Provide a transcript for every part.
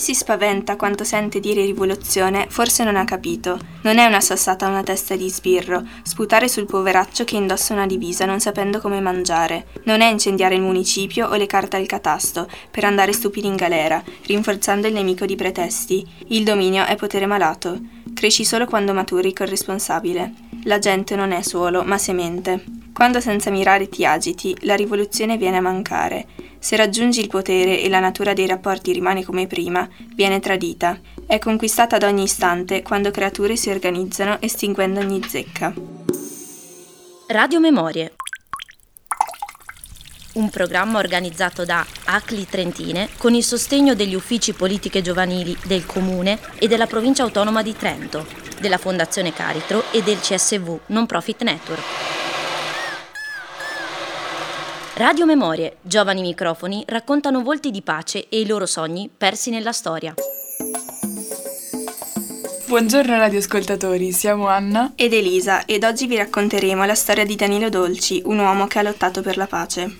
si spaventa quando sente dire rivoluzione, forse non ha capito. Non è una sassata a una testa di sbirro, sputare sul poveraccio che indossa una divisa non sapendo come mangiare. Non è incendiare il municipio o le carte al catasto per andare stupidi in galera, rinforzando il nemico di pretesti. Il dominio è potere malato. Cresci solo quando maturi corresponsabile. La gente non è suolo, ma semente. Quando senza mirare ti agiti, la rivoluzione viene a mancare. Se raggiungi il potere e la natura dei rapporti rimane come prima, viene tradita. È conquistata ad ogni istante quando creature si organizzano estinguendo ogni zecca. Radio Memorie. Un programma organizzato da ACLI Trentine con il sostegno degli uffici politiche giovanili del Comune e della Provincia Autonoma di Trento, della Fondazione Caritro e del CSV Non Profit Network. Radio Memorie, giovani microfoni raccontano volti di pace e i loro sogni persi nella storia. Buongiorno radioascoltatori, siamo Anna ed Elisa ed oggi vi racconteremo la storia di Danilo Dolci, un uomo che ha lottato per la pace.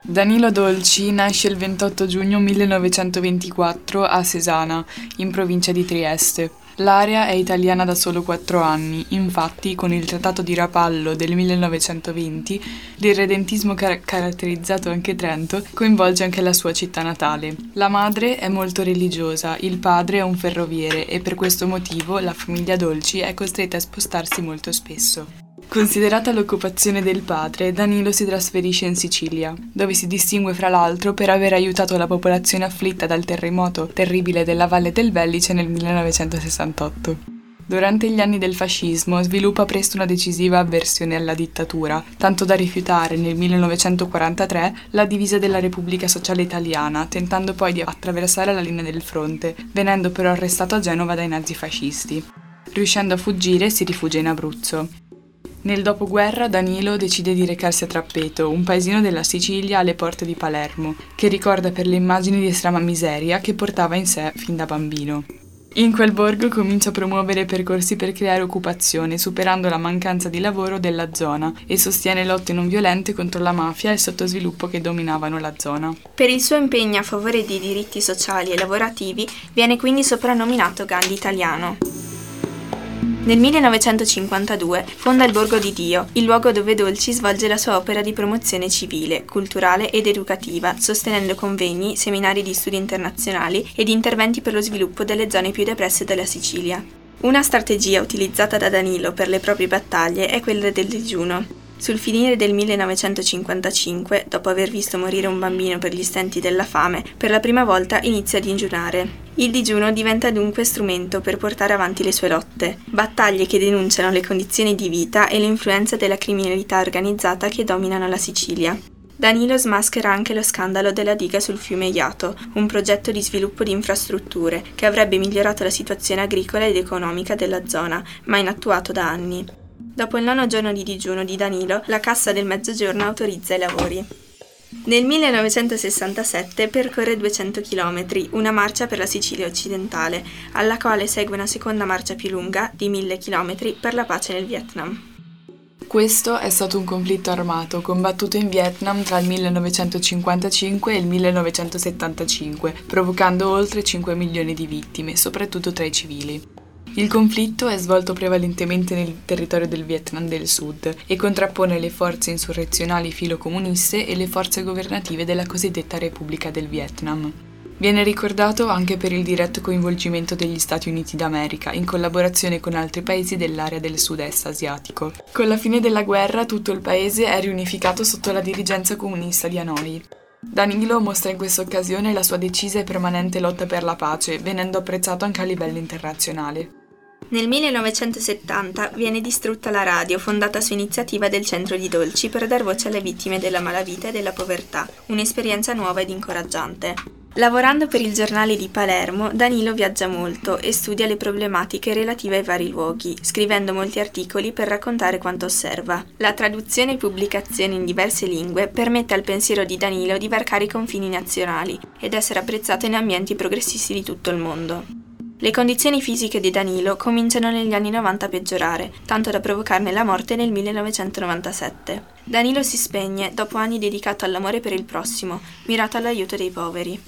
Danilo Dolci nasce il 28 giugno 1924 a Sesana, in provincia di Trieste. L'area è italiana da solo quattro anni, infatti con il Trattato di Rapallo del 1920 l'irredentismo car- caratterizzato anche Trento coinvolge anche la sua città natale. La madre è molto religiosa, il padre è un ferroviere e per questo motivo la famiglia Dolci è costretta a spostarsi molto spesso. Considerata l'occupazione del padre, Danilo si trasferisce in Sicilia, dove si distingue fra l'altro per aver aiutato la popolazione afflitta dal terremoto terribile della Valle del Vellice nel 1968. Durante gli anni del fascismo sviluppa presto una decisiva avversione alla dittatura, tanto da rifiutare nel 1943 la divisa della Repubblica Sociale Italiana, tentando poi di attraversare la linea del fronte, venendo però arrestato a Genova dai nazifascisti. Riuscendo a fuggire si rifugia in Abruzzo. Nel dopoguerra Danilo decide di recarsi a Trappeto, un paesino della Sicilia alle porte di Palermo, che ricorda per le immagini di estrema miseria che portava in sé fin da bambino. In quel borgo comincia a promuovere percorsi per creare occupazione, superando la mancanza di lavoro della zona e sostiene lotte non violente contro la mafia e il sottosviluppo che dominavano la zona. Per il suo impegno a favore dei diritti sociali e lavorativi viene quindi soprannominato Gandhi italiano. Nel 1952 fonda il Borgo di Dio, il luogo dove Dolci svolge la sua opera di promozione civile, culturale ed educativa, sostenendo convegni, seminari di studi internazionali ed interventi per lo sviluppo delle zone più depresse della Sicilia. Una strategia utilizzata da Danilo per le proprie battaglie è quella del digiuno. Sul finire del 1955, dopo aver visto morire un bambino per gli stenti della fame, per la prima volta inizia a digiunare. Il digiuno diventa dunque strumento per portare avanti le sue lotte, battaglie che denunciano le condizioni di vita e l'influenza della criminalità organizzata che dominano la Sicilia. Danilo smaschera anche lo scandalo della diga sul fiume Iato, un progetto di sviluppo di infrastrutture che avrebbe migliorato la situazione agricola ed economica della zona, ma inattuato da anni. Dopo il nono giorno di digiuno di Danilo, la Cassa del Mezzogiorno autorizza i lavori. Nel 1967 percorre 200 km, una marcia per la Sicilia occidentale, alla quale segue una seconda marcia più lunga, di 1000 km, per la pace nel Vietnam. Questo è stato un conflitto armato combattuto in Vietnam tra il 1955 e il 1975, provocando oltre 5 milioni di vittime, soprattutto tra i civili. Il conflitto è svolto prevalentemente nel territorio del Vietnam del Sud e contrappone le forze insurrezionali filocomuniste e le forze governative della cosiddetta Repubblica del Vietnam. Viene ricordato anche per il diretto coinvolgimento degli Stati Uniti d'America in collaborazione con altri paesi dell'area del sud-est asiatico. Con la fine della guerra tutto il paese è riunificato sotto la dirigenza comunista di Hanoi. Danilo mostra in questa occasione la sua decisa e permanente lotta per la pace, venendo apprezzato anche a livello internazionale. Nel 1970 viene distrutta la radio, fondata su iniziativa del Centro di Dolci per dar voce alle vittime della malavita e della povertà, un'esperienza nuova ed incoraggiante. Lavorando per il giornale di Palermo, Danilo viaggia molto e studia le problematiche relative ai vari luoghi, scrivendo molti articoli per raccontare quanto osserva. La traduzione e pubblicazione in diverse lingue permette al pensiero di Danilo di varcare i confini nazionali ed essere apprezzato in ambienti progressisti di tutto il mondo. Le condizioni fisiche di Danilo cominciano negli anni 90 a peggiorare, tanto da provocarne la morte nel 1997. Danilo si spegne dopo anni dedicato all'amore per il prossimo, mirato all'aiuto dei poveri.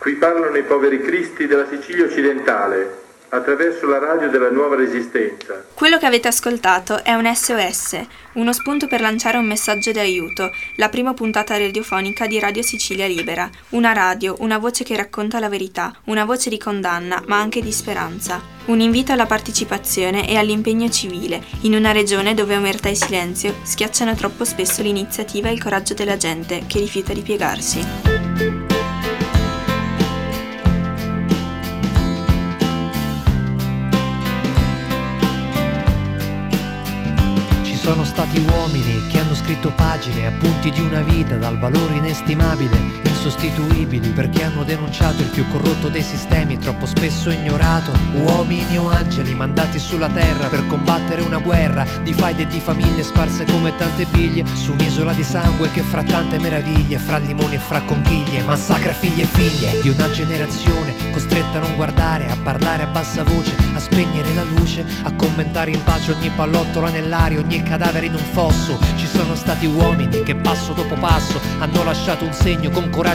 Qui parlano i poveri cristi della Sicilia occidentale, attraverso la radio della nuova resistenza. Quello che avete ascoltato è un SOS, uno spunto per lanciare un messaggio di aiuto, la prima puntata radiofonica di Radio Sicilia Libera, una radio, una voce che racconta la verità, una voce di condanna, ma anche di speranza. Un invito alla partecipazione e all'impegno civile, in una regione dove omertà e silenzio schiacciano troppo spesso l'iniziativa e il coraggio della gente che rifiuta di piegarsi. Sono stati uomini che hanno scritto pagine, appunti di una vita dal valore inestimabile, insostituibili perché hanno denunciato il più corrotto dei sistemi, troppo spesso ignorato. Uomini o angeli mandati sulla terra per combattere una guerra di faide e di famiglie sparse come tante biglie su un'isola di sangue che fra tante meraviglie, fra limoni e fra conchiglie, massacra figli e figlie di una generazione costretta a non guardare, a parlare a bassa voce, a spegnere la luce, a commentare in pace ogni pallottola nell'aria, ogni cadavere in un fosso. Ci sono stati uomini che passo dopo passo hanno lasciato un segno con coraggio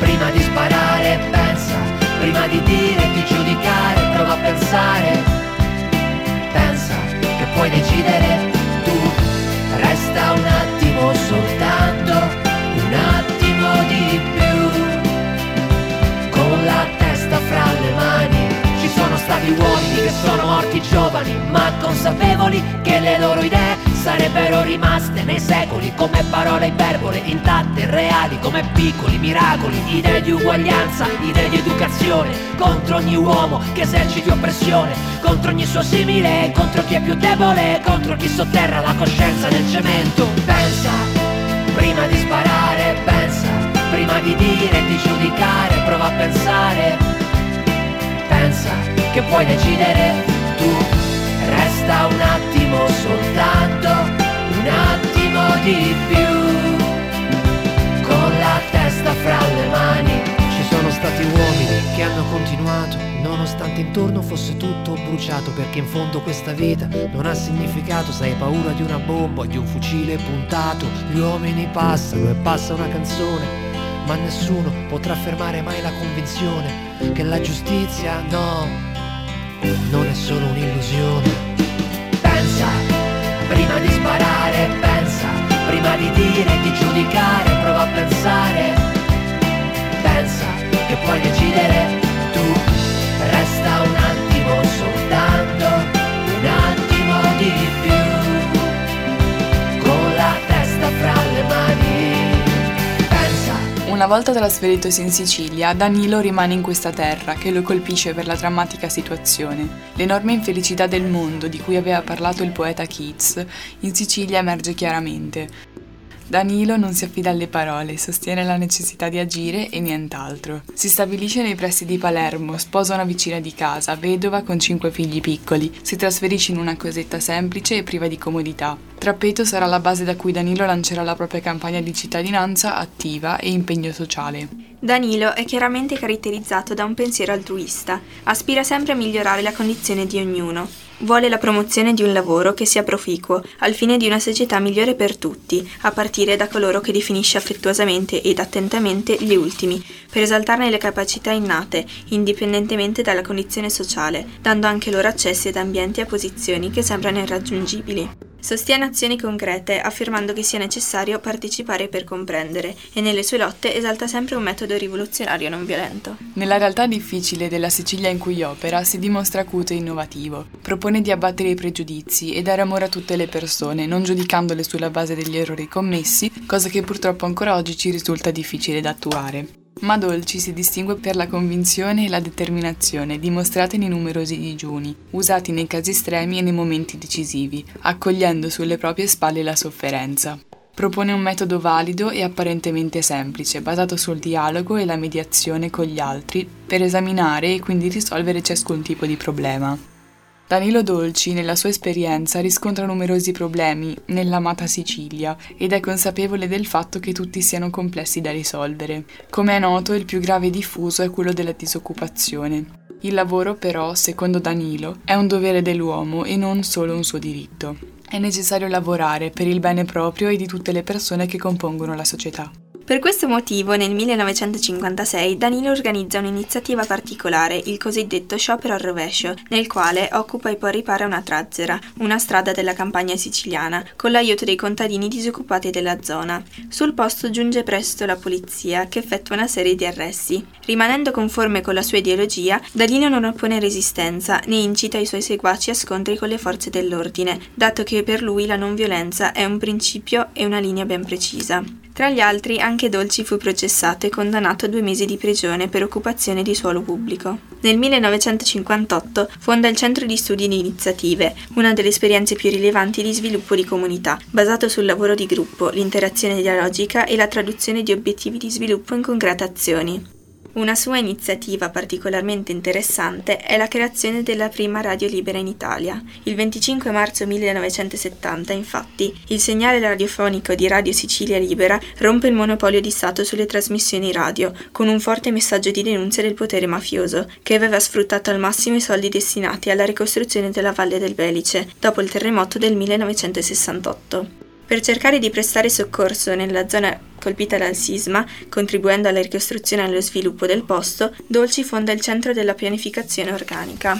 prima di sparare, pensa, prima di dire, di giudicare, prova a pensare. Stati uomini che sono morti giovani, ma consapevoli che le loro idee sarebbero rimaste nei secoli come parole iperbole, intatte, reali, come piccoli miracoli, idee di uguaglianza, idee di educazione, contro ogni uomo che eserciti oppressione, contro ogni suo simile, contro chi è più debole, contro chi sotterra la coscienza nel cemento. Pensa, prima di sparare, pensa, prima di dire di giudicare, prova a pensare pensa che puoi decidere tu. Resta un attimo soltanto, un attimo di più. Con la testa fra le mani. Ci sono stati uomini che hanno continuato, nonostante intorno fosse tutto bruciato, perché in fondo questa vita non ha significato, se hai paura di una bomba o di un fucile puntato. Gli uomini passano e passa una canzone ma nessuno potrà fermare mai la convinzione che la giustizia no, non è solo un'illusione. Pensa, prima di sparare, pensa, prima di dire, di giudicare, prova a pensare. Pensa che puoi decidere tu, resta un Una volta trasferitosi in Sicilia, Danilo rimane in questa terra che lo colpisce per la drammatica situazione. L'enorme infelicità del mondo di cui aveva parlato il poeta Keats in Sicilia emerge chiaramente. Danilo non si affida alle parole, sostiene la necessità di agire e nient'altro. Si stabilisce nei pressi di Palermo, sposa una vicina di casa, vedova con cinque figli piccoli, si trasferisce in una cosetta semplice e priva di comodità. Trappeto sarà la base da cui Danilo lancerà la propria campagna di cittadinanza attiva e impegno sociale. Danilo è chiaramente caratterizzato da un pensiero altruista, aspira sempre a migliorare la condizione di ognuno. Vuole la promozione di un lavoro che sia proficuo, al fine di una società migliore per tutti, a partire da coloro che definisce affettuosamente ed attentamente gli ultimi, per esaltarne le capacità innate, indipendentemente dalla condizione sociale, dando anche loro accessi ad ambienti e a posizioni che sembrano irraggiungibili. Sostiene azioni concrete, affermando che sia necessario partecipare per comprendere, e nelle sue lotte esalta sempre un metodo rivoluzionario non violento. Nella realtà difficile della Sicilia in cui opera si dimostra acuto e innovativo. Propone di abbattere i pregiudizi e dare amore a tutte le persone, non giudicandole sulla base degli errori commessi, cosa che purtroppo ancora oggi ci risulta difficile da attuare. Ma Dolci si distingue per la convinzione e la determinazione dimostrate nei numerosi digiuni, usati nei casi estremi e nei momenti decisivi, accogliendo sulle proprie spalle la sofferenza. Propone un metodo valido e apparentemente semplice, basato sul dialogo e la mediazione con gli altri, per esaminare e quindi risolvere ciascun tipo di problema. Danilo Dolci, nella sua esperienza, riscontra numerosi problemi nell'amata Sicilia ed è consapevole del fatto che tutti siano complessi da risolvere. Come è noto, il più grave e diffuso è quello della disoccupazione. Il lavoro, però, secondo Danilo, è un dovere dell'uomo e non solo un suo diritto. È necessario lavorare per il bene proprio e di tutte le persone che compongono la società. Per questo motivo nel 1956 Danilo organizza un'iniziativa particolare, il cosiddetto sciopero al rovescio, nel quale occupa e poi ripara una trazzera, una strada della campagna siciliana, con l'aiuto dei contadini disoccupati della zona. Sul posto giunge presto la polizia, che effettua una serie di arresti. Rimanendo conforme con la sua ideologia, Danilo non oppone resistenza, né incita i suoi seguaci a scontri con le forze dell'ordine, dato che per lui la non violenza è un principio e una linea ben precisa. Tra gli altri anche Dolci fu processato e condannato a due mesi di prigione per occupazione di suolo pubblico. Nel 1958 fonda il Centro di Studi di Iniziative, una delle esperienze più rilevanti di sviluppo di comunità, basato sul lavoro di gruppo, l'interazione dialogica e la traduzione di obiettivi di sviluppo in concrete azioni. Una sua iniziativa particolarmente interessante è la creazione della prima radio libera in Italia. Il 25 marzo 1970, infatti, il segnale radiofonico di Radio Sicilia Libera rompe il monopolio di Stato sulle trasmissioni radio, con un forte messaggio di denuncia del potere mafioso, che aveva sfruttato al massimo i soldi destinati alla ricostruzione della Valle del Belice, dopo il terremoto del 1968. Per cercare di prestare soccorso nella zona colpita dal sisma, contribuendo alla ricostruzione e allo sviluppo del posto, Dolci fonda il Centro della Pianificazione Organica.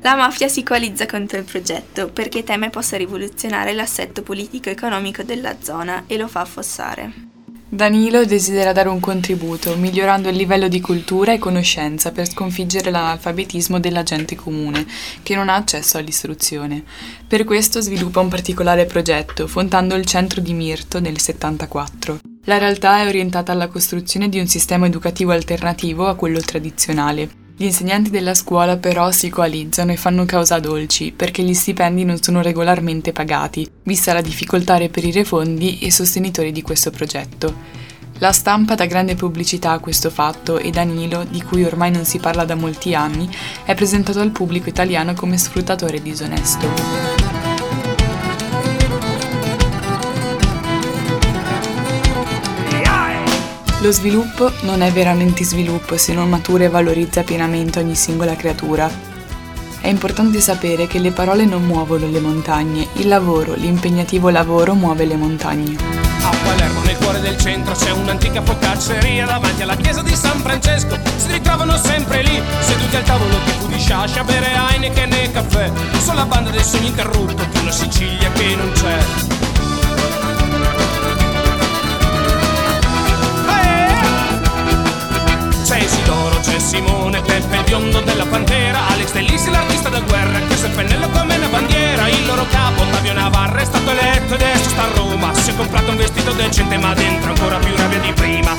La mafia si coalizza contro il progetto perché teme possa rivoluzionare l'assetto politico-economico della zona e lo fa affossare. Danilo desidera dare un contributo, migliorando il livello di cultura e conoscenza per sconfiggere l'analfabetismo della gente comune, che non ha accesso all'istruzione. Per questo sviluppa un particolare progetto, fondando il centro di Mirto nel 74. La realtà è orientata alla costruzione di un sistema educativo alternativo a quello tradizionale, gli insegnanti della scuola però si coalizzano e fanno causa dolci perché gli stipendi non sono regolarmente pagati, vista la difficoltà a reperire fondi e sostenitori di questo progetto. La stampa dà grande pubblicità a questo fatto e Danilo, di cui ormai non si parla da molti anni, è presentato al pubblico italiano come sfruttatore disonesto. Lo sviluppo non è veramente sviluppo se non matura e valorizza pienamente ogni singola creatura. È importante sapere che le parole non muovono le montagne, il lavoro, l'impegnativo lavoro muove le montagne. A Palermo, nel cuore del centro, c'è un'antica focacceria davanti alla chiesa di San Francesco. Si ritrovano sempre lì, seduti al tavolo tipo di sciascia, bere Heineken e caffè. Sulla banda del sogno interrotto di una Sicilia che non c'è. Simone, Peppe il biondo della Pantera, Alex Dellissi l'artista da guerra, che il pennello come una bandiera, il loro capo Ottavio Navarra è stato eletto ed adesso sta a Roma, si è comprato un vestito decente ma dentro ancora più rabbia di prima.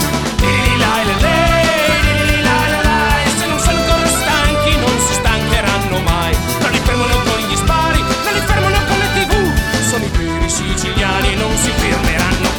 se non sono stanchi non si stancheranno mai, non li fermano con gli spari, non li fermano con le tv, sono i veri siciliani non si fermeranno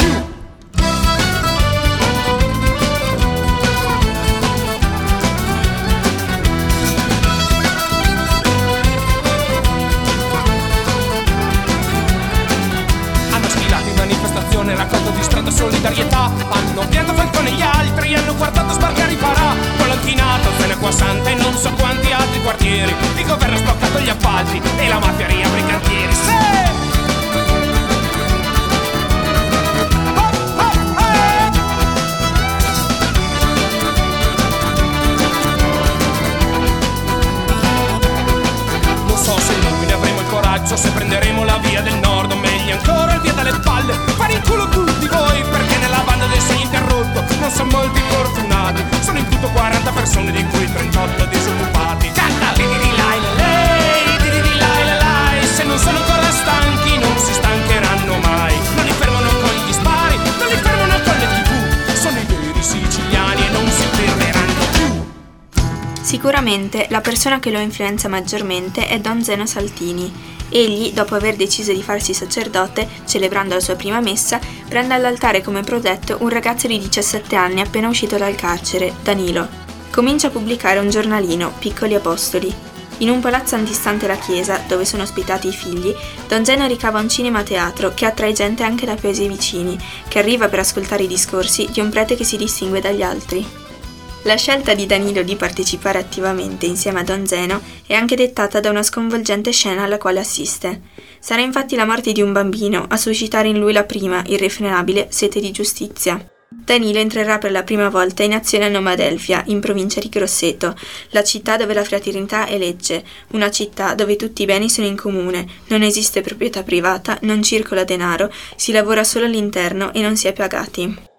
so se prenderemo la via del nord o meglio ancora il via dalle palle. Fare in culo tutti voi, perché nella banda del segno interrotto non sono molti fortunati. Sono in tutto 40 persone, di cui 38 disoccupati. Canta, di di lai lei, di di lai lai, se non sono ancora stanchi non si stancheranno mai. Non li fermano con gli spari, non li fermano con le tv. Sono i veri siciliani e non si fermeranno più. Sicuramente la persona che lo influenza maggiormente è Don Zeno Saltini. Egli, dopo aver deciso di farsi sacerdote, celebrando la sua prima messa, prende all'altare come protetto un ragazzo di 17 anni appena uscito dal carcere, Danilo. Comincia a pubblicare un giornalino, Piccoli Apostoli. In un palazzo antistante la chiesa, dove sono ospitati i figli, Don Zeno ricava un cinema-teatro che attrae gente anche da paesi vicini, che arriva per ascoltare i discorsi di un prete che si distingue dagli altri. La scelta di Danilo di partecipare attivamente insieme a Don Zeno è anche dettata da una sconvolgente scena alla quale assiste. Sarà infatti la morte di un bambino a suscitare in lui la prima, irrefrenabile, sete di giustizia. Danilo entrerà per la prima volta in azione a Nomadelfia, in provincia di Grosseto, la città dove la fraternità è legge, una città dove tutti i beni sono in comune, non esiste proprietà privata, non circola denaro, si lavora solo all'interno e non si è pagati.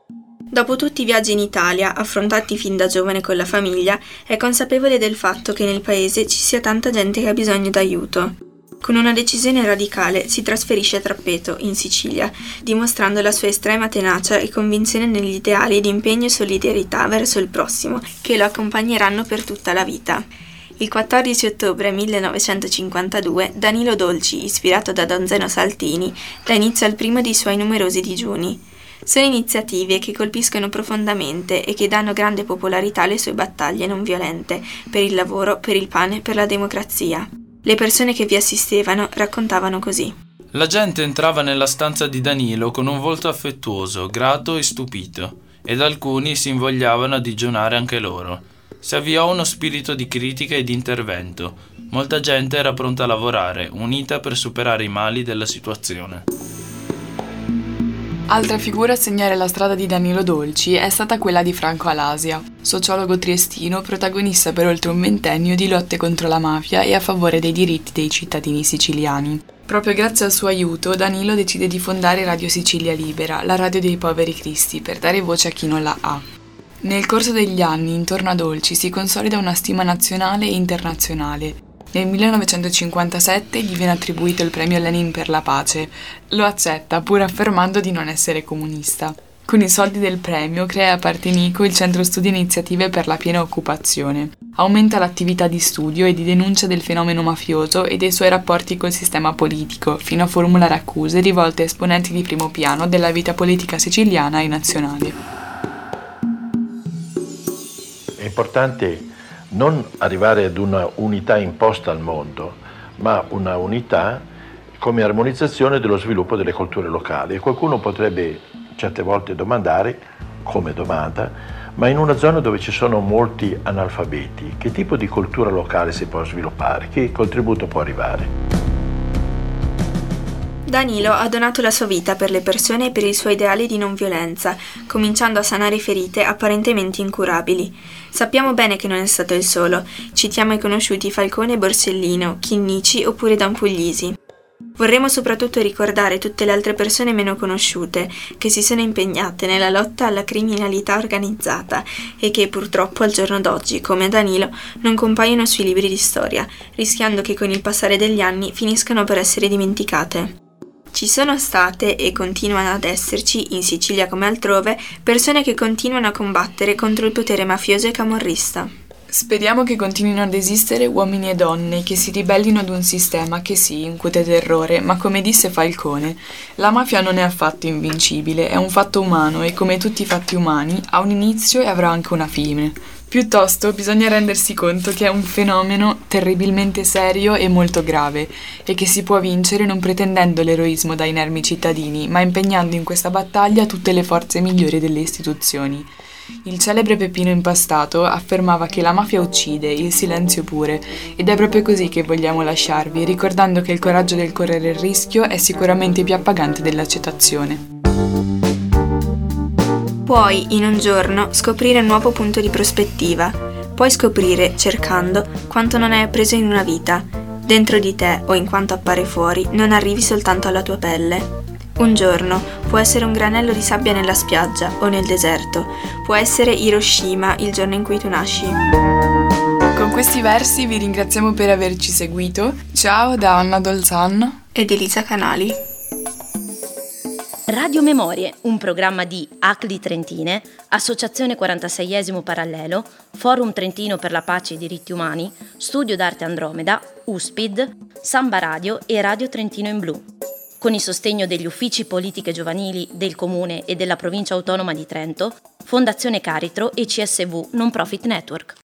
Dopo tutti i viaggi in Italia, affrontati fin da giovane con la famiglia, è consapevole del fatto che nel paese ci sia tanta gente che ha bisogno d'aiuto. Con una decisione radicale si trasferisce a Trappeto, in Sicilia, dimostrando la sua estrema tenacia e convinzione negli ideali di impegno e solidarietà verso il prossimo, che lo accompagneranno per tutta la vita. Il 14 ottobre 1952 Danilo Dolci, ispirato da Don Zeno Saltini, dà inizio al primo dei suoi numerosi digiuni. Sono iniziative che colpiscono profondamente e che danno grande popolarità alle sue battaglie non violente per il lavoro, per il pane, per la democrazia. Le persone che vi assistevano raccontavano così. La gente entrava nella stanza di Danilo con un volto affettuoso, grato e stupito, ed alcuni si invogliavano a digiunare anche loro. Si avviò uno spirito di critica e di intervento. Molta gente era pronta a lavorare, unita per superare i mali della situazione. Altra figura a segnare la strada di Danilo Dolci è stata quella di Franco Alasia, sociologo triestino, protagonista per oltre un ventennio di lotte contro la mafia e a favore dei diritti dei cittadini siciliani. Proprio grazie al suo aiuto, Danilo decide di fondare Radio Sicilia Libera, la radio dei poveri cristi, per dare voce a chi non la ha. Nel corso degli anni, intorno a Dolci si consolida una stima nazionale e internazionale. Nel 1957 gli viene attribuito il premio Lenin per la pace. Lo accetta, pur affermando di non essere comunista. Con i soldi del premio crea a Partenico il Centro Studi Iniziative per la piena occupazione. Aumenta l'attività di studio e di denuncia del fenomeno mafioso e dei suoi rapporti col sistema politico, fino a formulare accuse rivolte a esponenti di primo piano della vita politica siciliana e nazionale. È importante non arrivare ad una unità imposta al mondo, ma una unità come armonizzazione dello sviluppo delle culture locali. E qualcuno potrebbe certe volte domandare, come domanda, ma in una zona dove ci sono molti analfabeti, che tipo di cultura locale si può sviluppare? Che contributo può arrivare? Danilo ha donato la sua vita per le persone e per i suoi ideali di non violenza, cominciando a sanare ferite apparentemente incurabili. Sappiamo bene che non è stato il solo, citiamo i conosciuti Falcone e Borsellino, Chinnici oppure Don Puglisi. Vorremmo soprattutto ricordare tutte le altre persone meno conosciute che si sono impegnate nella lotta alla criminalità organizzata e che purtroppo al giorno d'oggi, come Danilo, non compaiono sui libri di storia, rischiando che con il passare degli anni finiscano per essere dimenticate. Ci sono state e continuano ad esserci, in Sicilia come altrove, persone che continuano a combattere contro il potere mafioso e camorrista. Speriamo che continuino ad esistere uomini e donne che si ribellino ad un sistema che sì, incute terrore, ma come disse Falcone, la mafia non è affatto invincibile, è un fatto umano e come tutti i fatti umani ha un inizio e avrà anche una fine. Piuttosto bisogna rendersi conto che è un fenomeno terribilmente serio e molto grave e che si può vincere non pretendendo l'eroismo dai inermi cittadini, ma impegnando in questa battaglia tutte le forze migliori delle istituzioni. Il celebre Peppino Impastato affermava che la mafia uccide, il silenzio pure, ed è proprio così che vogliamo lasciarvi, ricordando che il coraggio del correre il rischio è sicuramente più appagante dell'accettazione. Puoi, in un giorno, scoprire un nuovo punto di prospettiva. Puoi scoprire, cercando, quanto non hai appreso in una vita. Dentro di te o in quanto appare fuori, non arrivi soltanto alla tua pelle. Un giorno può essere un granello di sabbia nella spiaggia o nel deserto, può essere Hiroshima il giorno in cui tu nasci. Con questi versi vi ringraziamo per averci seguito. Ciao da Anna Dolzan ed Elisa Canali. Radio Memorie, un programma di ACLI Trentine, Associazione 46esimo Parallelo, Forum Trentino per la Pace e i Diritti Umani, Studio d'Arte Andromeda, USPID, Samba Radio e Radio Trentino in Blu. Con il sostegno degli uffici politiche giovanili del Comune e della Provincia Autonoma di Trento, Fondazione Caritro e CSV Non Profit Network.